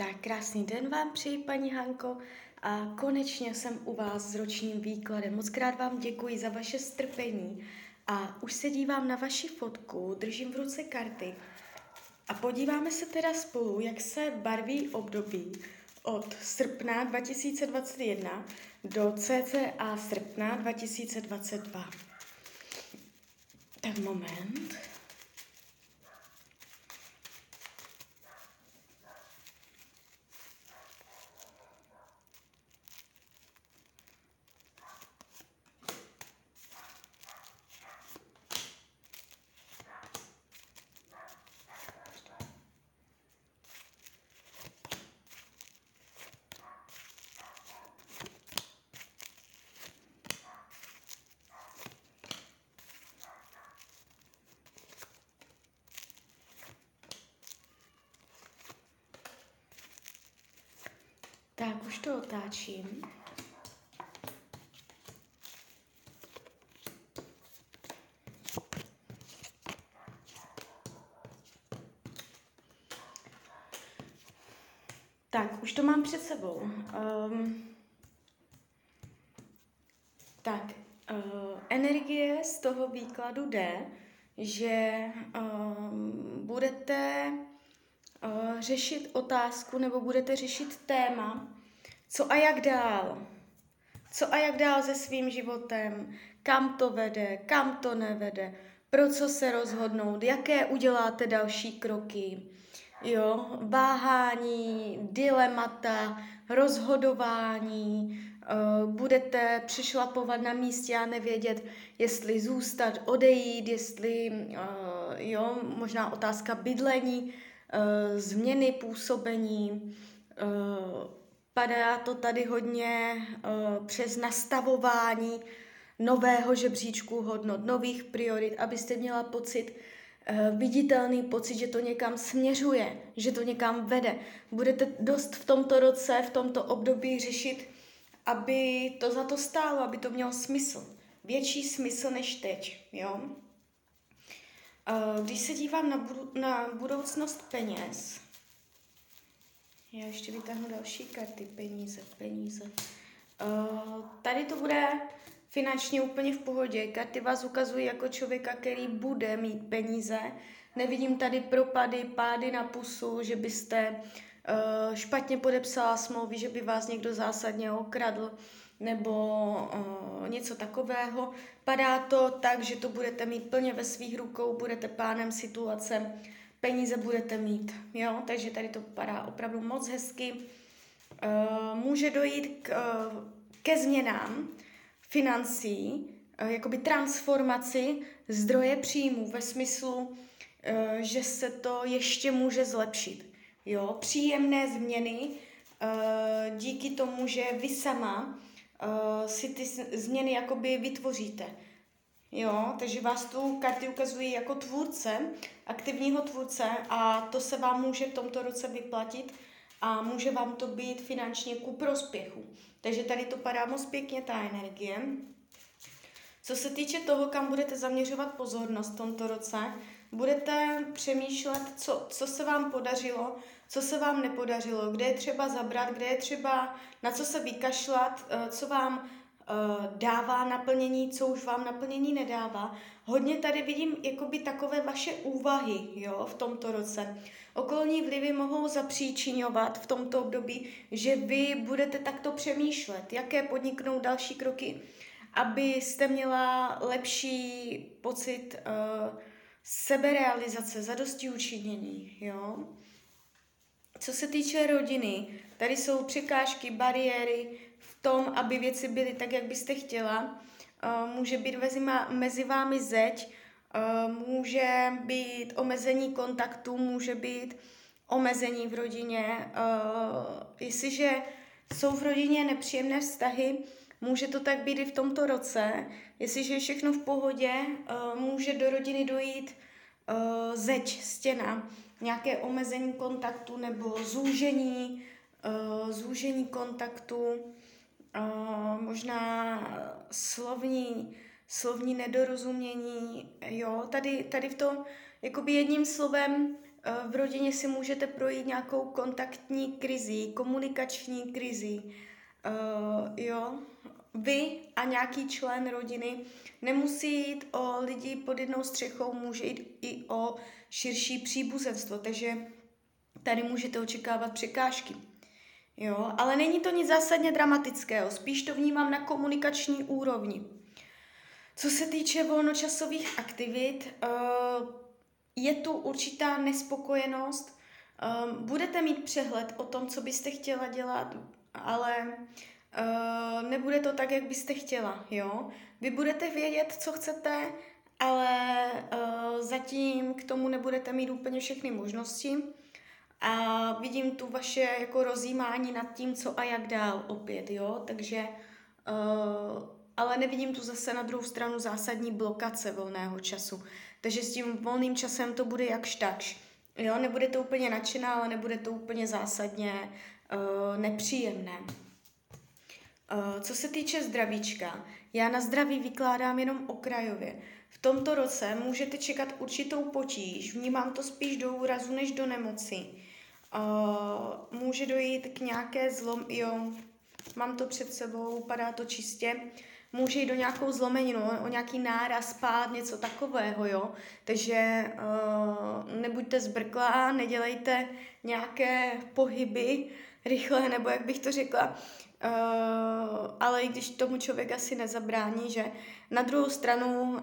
Tak krásný den vám přeji, paní Hanko, a konečně jsem u vás s ročním výkladem. Moc krát vám děkuji za vaše strpení a už se dívám na vaši fotku, držím v ruce karty a podíváme se teda spolu, jak se barví období od srpna 2021 do cca srpna 2022. Tak moment. Tak, už to otáčím. Tak, už to mám před sebou. Um, tak, uh, energie z toho výkladu jde, že um, budete uh, řešit otázku nebo budete řešit téma, co a jak dál. Co a jak dál se svým životem, kam to vede, kam to nevede, pro co se rozhodnout, jaké uděláte další kroky. Jo, váhání, dilemata, rozhodování, uh, budete přešlapovat na místě a nevědět, jestli zůstat, odejít, jestli, uh, jo, možná otázka bydlení, změny působení. Uh, padá to tady hodně uh, přes nastavování nového žebříčku hodnot, nových priorit, abyste měla pocit, viditelný pocit, že to někam směřuje, že to někam vede. Budete dost v tomto roce, v tomto období řešit, aby to za to stálo, aby to mělo smysl. Větší smysl než teď, jo? Když se dívám na, budu, na budoucnost peněz, já ještě vytáhnu další karty, peníze, peníze. tady to bude finančně úplně v pohodě. Karty vás ukazují jako člověka, který bude mít peníze. Nevidím tady propady, pády na pusu, že byste uh, špatně podepsala smlouvy, že by vás někdo zásadně okradl nebo uh, něco takového. Padá to tak, že to budete mít plně ve svých rukou, budete pánem situace, peníze budete mít, jo, takže tady to padá opravdu moc hezky. Uh, může dojít k, uh, ke změnám financí, uh, jakoby transformaci zdroje příjmů ve smyslu, že se to ještě může zlepšit. Jo, příjemné změny díky tomu, že vy sama uh, si ty změny jakoby vytvoříte. Jo, takže vás tu karty ukazují jako tvůrce, aktivního tvůrce a to se vám může v tomto roce vyplatit a může vám to být finančně ku prospěchu. Takže tady to padá moc pěkně ta energie. Co se týče toho, kam budete zaměřovat pozornost v tomto roce, budete přemýšlet, co, co se vám podařilo, co se vám nepodařilo, kde je třeba zabrat, kde je třeba na co se vykašlat, eh, co vám eh, dává naplnění, co už vám naplnění nedává. Hodně tady vidím jakoby takové vaše úvahy jo, v tomto roce. Okolní vlivy mohou zapříčinovat v tomto období, že vy budete takto přemýšlet, jaké podniknout další kroky, abyste měla lepší pocit uh, seberealizace, zadosti učinění, jo. Co se týče rodiny, tady jsou překážky, bariéry v tom, aby věci byly tak, jak byste chtěla. Uh, může být mezi, vámi zeď, uh, může být omezení kontaktu, může být omezení v rodině. Uh, jestliže jsou v rodině nepříjemné vztahy, může to tak být i v tomto roce. Jestliže je všechno v pohodě, může do rodiny dojít zeď, stěna nějaké omezení kontaktu nebo zúžení, uh, zúžení kontaktu, možná slovní, slovní nedorozumění, jo, tady, tady v tom, jakoby jedním slovem v rodině si můžete projít nějakou kontaktní krizi, komunikační krizi, jo, vy a nějaký člen rodiny. Nemusí jít o lidi pod jednou střechou, může jít i o širší příbuzenstvo, takže tady můžete očekávat překážky. Jo, ale není to nic zásadně dramatického, spíš to vnímám na komunikační úrovni. Co se týče volnočasových aktivit, eh, je tu určitá nespokojenost, eh, budete mít přehled o tom, co byste chtěla dělat, ale uh, nebude to tak, jak byste chtěla, jo. Vy budete vědět, co chcete, ale uh, zatím k tomu nebudete mít úplně všechny možnosti a vidím tu vaše jako rozjímání nad tím, co a jak dál opět, jo, takže uh, ale nevidím tu zase na druhou stranu zásadní blokace volného času. Takže s tím volným časem to bude jakž takž. Jo, nebude to úplně nadšená, ale nebude to úplně zásadně nepříjemné. Uh, co se týče zdravíčka, já na zdraví vykládám jenom okrajově. V tomto roce můžete čekat určitou potíž, vnímám to spíš do úrazu než do nemoci. Uh, může dojít k nějaké zlom, jo, mám to před sebou, padá to čistě, může jít do nějakou zlomeninu, o nějaký náraz, pád, něco takového, jo. Takže nebuďte zbrklá, nedělejte nějaké pohyby rychle, nebo jak bych to řekla, Uh, ale i když tomu člověk asi nezabrání, že na druhou stranu uh,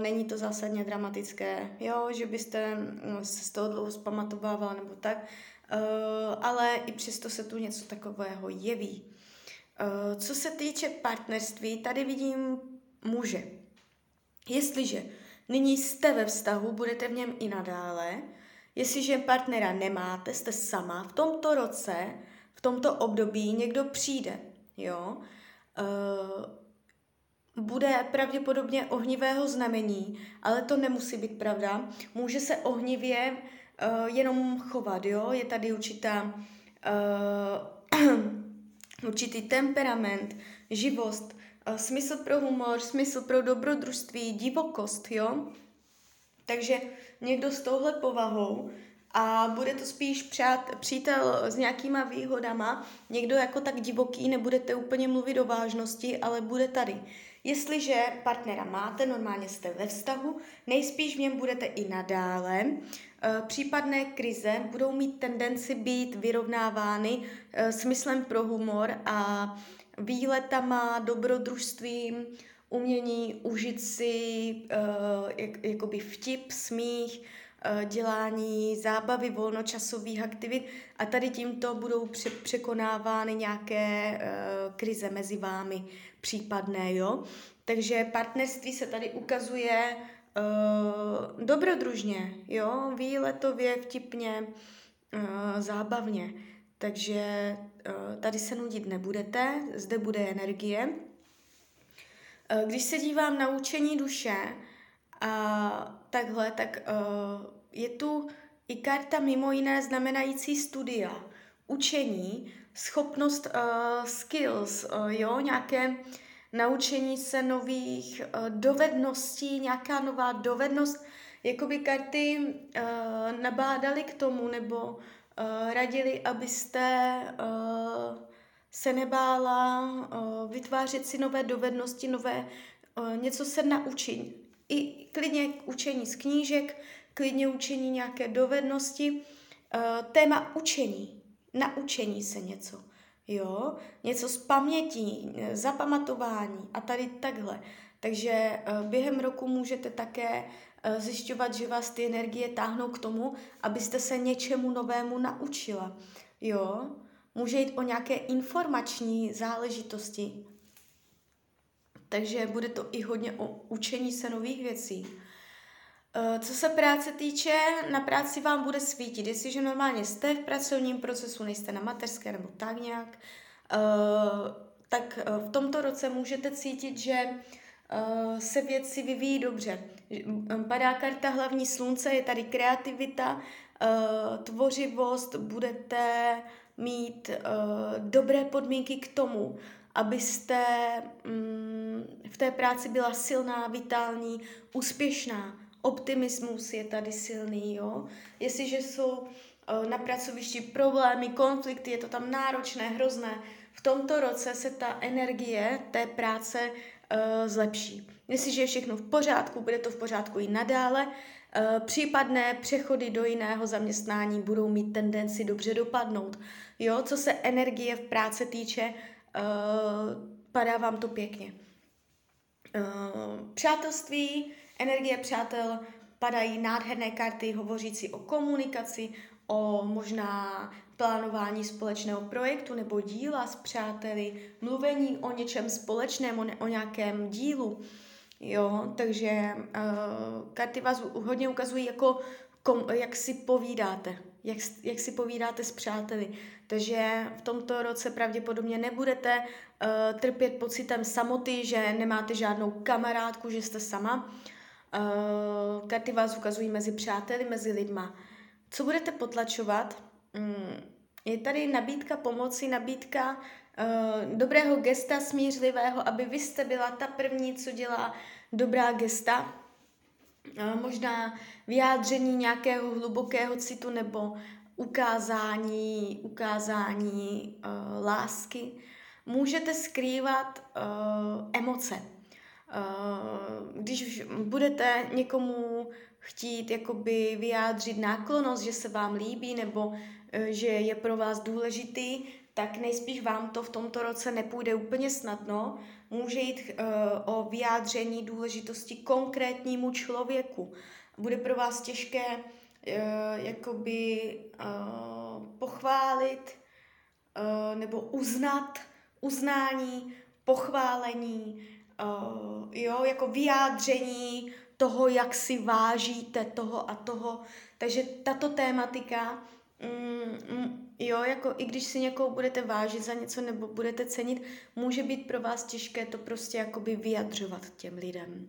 není to zásadně dramatické, jo, že byste no, se z toho dlouho zpamatovával nebo tak, uh, ale i přesto se tu něco takového jeví. Uh, co se týče partnerství, tady vidím muže. Jestliže nyní jste ve vztahu, budete v něm i nadále, jestliže partnera nemáte, jste sama, v tomto roce v tomto období někdo přijde, jo, uh, bude pravděpodobně ohnivého znamení, ale to nemusí být pravda. Může se ohnivě uh, jenom chovat, jo, je tady určitá uh, určitý temperament, živost, uh, smysl pro humor, smysl pro dobrodružství, divokost, jo. Takže někdo s touhle povahou a bude to spíš přát, přítel s nějakýma výhodama, někdo jako tak divoký, nebudete úplně mluvit o vážnosti, ale bude tady. Jestliže partnera máte, normálně jste ve vztahu, nejspíš v něm budete i nadále. Eh, případné krize budou mít tendenci být vyrovnávány eh, smyslem pro humor a výletama, dobrodružstvím, umění užit si jak, jakoby vtip, smích, dělání zábavy, volnočasových aktivit a tady tímto budou překonávány nějaké uh, krize mezi vámi případné, jo. Takže partnerství se tady ukazuje uh, dobrodružně, jo, výletově, vtipně, zábavně. Takže tady se nudit nebudete, zde bude energie. Když se dívám na učení duše, a takhle, tak uh, je tu i karta mimo jiné znamenající studia, učení, schopnost uh, skills, uh, jo, nějaké naučení se nových uh, dovedností, nějaká nová dovednost, jakoby karty uh, nabádali k tomu nebo uh, radili, abyste uh, se nebála uh, vytvářet si nové dovednosti, nové uh, něco se naučit, i klidně učení z knížek, klidně učení nějaké dovednosti, uh, téma učení, naučení se něco, jo, něco z pamětí, zapamatování a tady takhle. Takže uh, během roku můžete také zjišťovat, že vás ty energie táhnou k tomu, abyste se něčemu novému naučila, jo. Může jít o nějaké informační záležitosti, takže bude to i hodně o učení se nových věcí. Eh, co se práce týče, na práci vám bude svítit. Jestliže normálně jste v pracovním procesu, nejste na mateřské nebo tak nějak, eh, tak eh, v tomto roce můžete cítit, že se věci vyvíjí dobře. Padá karta hlavní slunce, je tady kreativita, tvořivost, budete mít dobré podmínky k tomu, abyste mm, té práci byla silná, vitální, úspěšná, optimismus je tady silný, jo. Jestliže jsou na pracovišti problémy, konflikty, je to tam náročné, hrozné, v tomto roce se ta energie té práce uh, zlepší. Jestliže je všechno v pořádku, bude to v pořádku i nadále, uh, případné přechody do jiného zaměstnání budou mít tendenci dobře dopadnout. Jo, co se energie v práci týče, uh, padá vám to pěkně. Uh, přátelství, energie přátel, padají nádherné karty hovořící o komunikaci, o možná plánování společného projektu nebo díla s přáteli, mluvení o něčem společném, o, ne, o nějakém dílu. Jo, takže uh, karty vás hodně ukazují, jako kom, jak si povídáte, jak, jak si povídáte s přáteli. Takže v tomto roce pravděpodobně nebudete uh, trpět pocitem samoty, že nemáte žádnou kamarádku, že jste sama. Uh, karty vás ukazují mezi přáteli, mezi lidma. Co budete potlačovat? Mm, je tady nabídka pomoci, nabídka uh, dobrého gesta smířlivého, aby vy jste byla ta první, co dělá dobrá gesta. Uh, možná vyjádření nějakého hlubokého citu nebo ukázání, ukázání uh, lásky. Můžete skrývat uh, emoce. Uh, když budete někomu chtít jakoby vyjádřit náklonost, že se vám líbí nebo eh, že je pro vás důležitý, tak nejspíš vám to v tomto roce nepůjde úplně snadno. Může jít uh, o vyjádření důležitosti konkrétnímu člověku. Bude pro vás těžké uh, jakoby uh, pochválit nebo uznat uznání, pochválení, jo, jako vyjádření toho, jak si vážíte toho a toho. Takže tato tématika, mm, mm, jo, jako i když si někoho budete vážit za něco nebo budete cenit, může být pro vás těžké to prostě jakoby vyjadřovat těm lidem.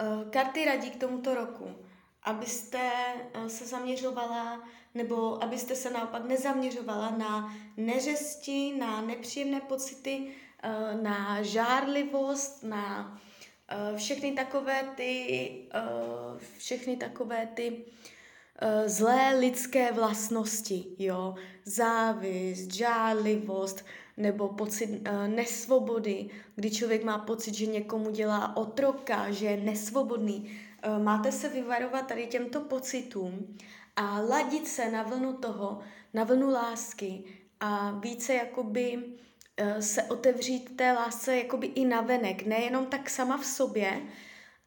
Uh, karty radí k tomuto roku, abyste uh, se zaměřovala nebo abyste se naopak nezaměřovala na neřesti, na nepříjemné pocity, uh, na žárlivost, na Eh, všechny takové ty, všechny takové ty zlé lidské vlastnosti, jo, závist, žádlivost nebo pocit uh, nesvobody, kdy člověk má pocit, že někomu dělá otroka, že je nesvobodný. Uh, máte se vyvarovat tady těmto pocitům a ladit se na vlnu toho, na vlnu lásky a více jakoby Eh, se otevřít té lásce jakoby i navenek, nejenom tak sama v sobě,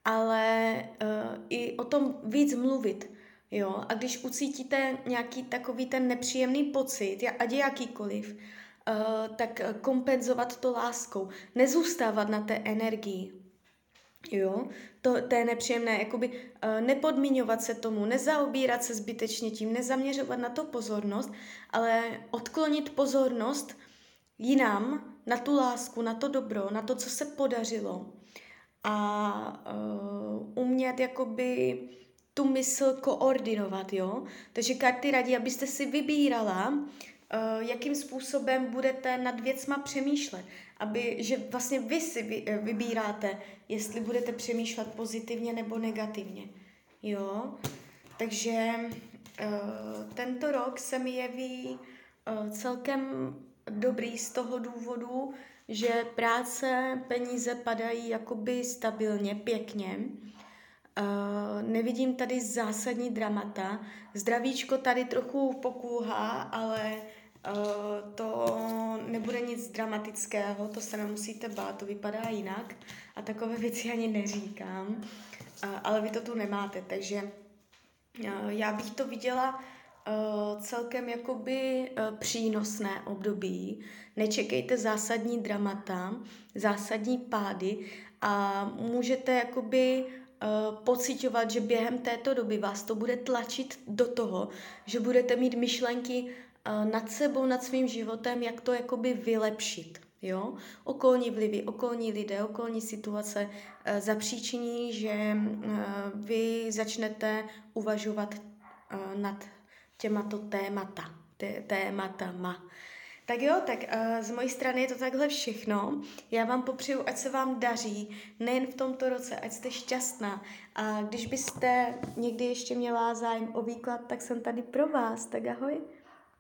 ale uh, i o tom víc mluvit. Jo? A když ucítíte nějaký takový ten nepříjemný pocit, ať je jakýkoliv, uh, tak kompenzovat to láskou. Nezůstávat na té energii. Jo, to, to je nepříjemné, jakoby uh, nepodmiňovat se tomu, nezaobírat se zbytečně tím, nezaměřovat na to pozornost, ale odklonit pozornost jinam, na tu lásku, na to dobro, na to, co se podařilo a uh, umět jakoby tu mysl koordinovat, jo. Takže karty radí, abyste si vybírala, uh, jakým způsobem budete nad věcma přemýšlet. Aby, že vlastně vy si uh, vybíráte, jestli budete přemýšlet pozitivně nebo negativně. Jo. Takže uh, tento rok se mi jeví celkem dobrý z toho důvodu, že práce, peníze padají jakoby stabilně, pěkně. Nevidím tady zásadní dramata. Zdravíčko tady trochu pokulhá, ale uh, to nebude nic dramatického, to se nemusíte bát, to vypadá jinak. A takové věci ani neříkám. Uh, ale vy to tu nemáte, takže já bych to viděla celkem jakoby přínosné období. Nečekejte zásadní dramata, zásadní pády a můžete jakoby uh, pocitovat, že během této doby vás to bude tlačit do toho, že budete mít myšlenky uh, nad sebou, nad svým životem, jak to jakoby vylepšit. Jo? Okolní vlivy, okolní lidé, okolní situace uh, zapříčiní, že vy začnete uvažovat nad těmato témata, té, tématama. Tak jo, tak uh, z mojí strany je to takhle všechno. Já vám popřeju, ať se vám daří, nejen v tomto roce, ať jste šťastná. A když byste někdy ještě měla zájem o výklad, tak jsem tady pro vás. Tak ahoj.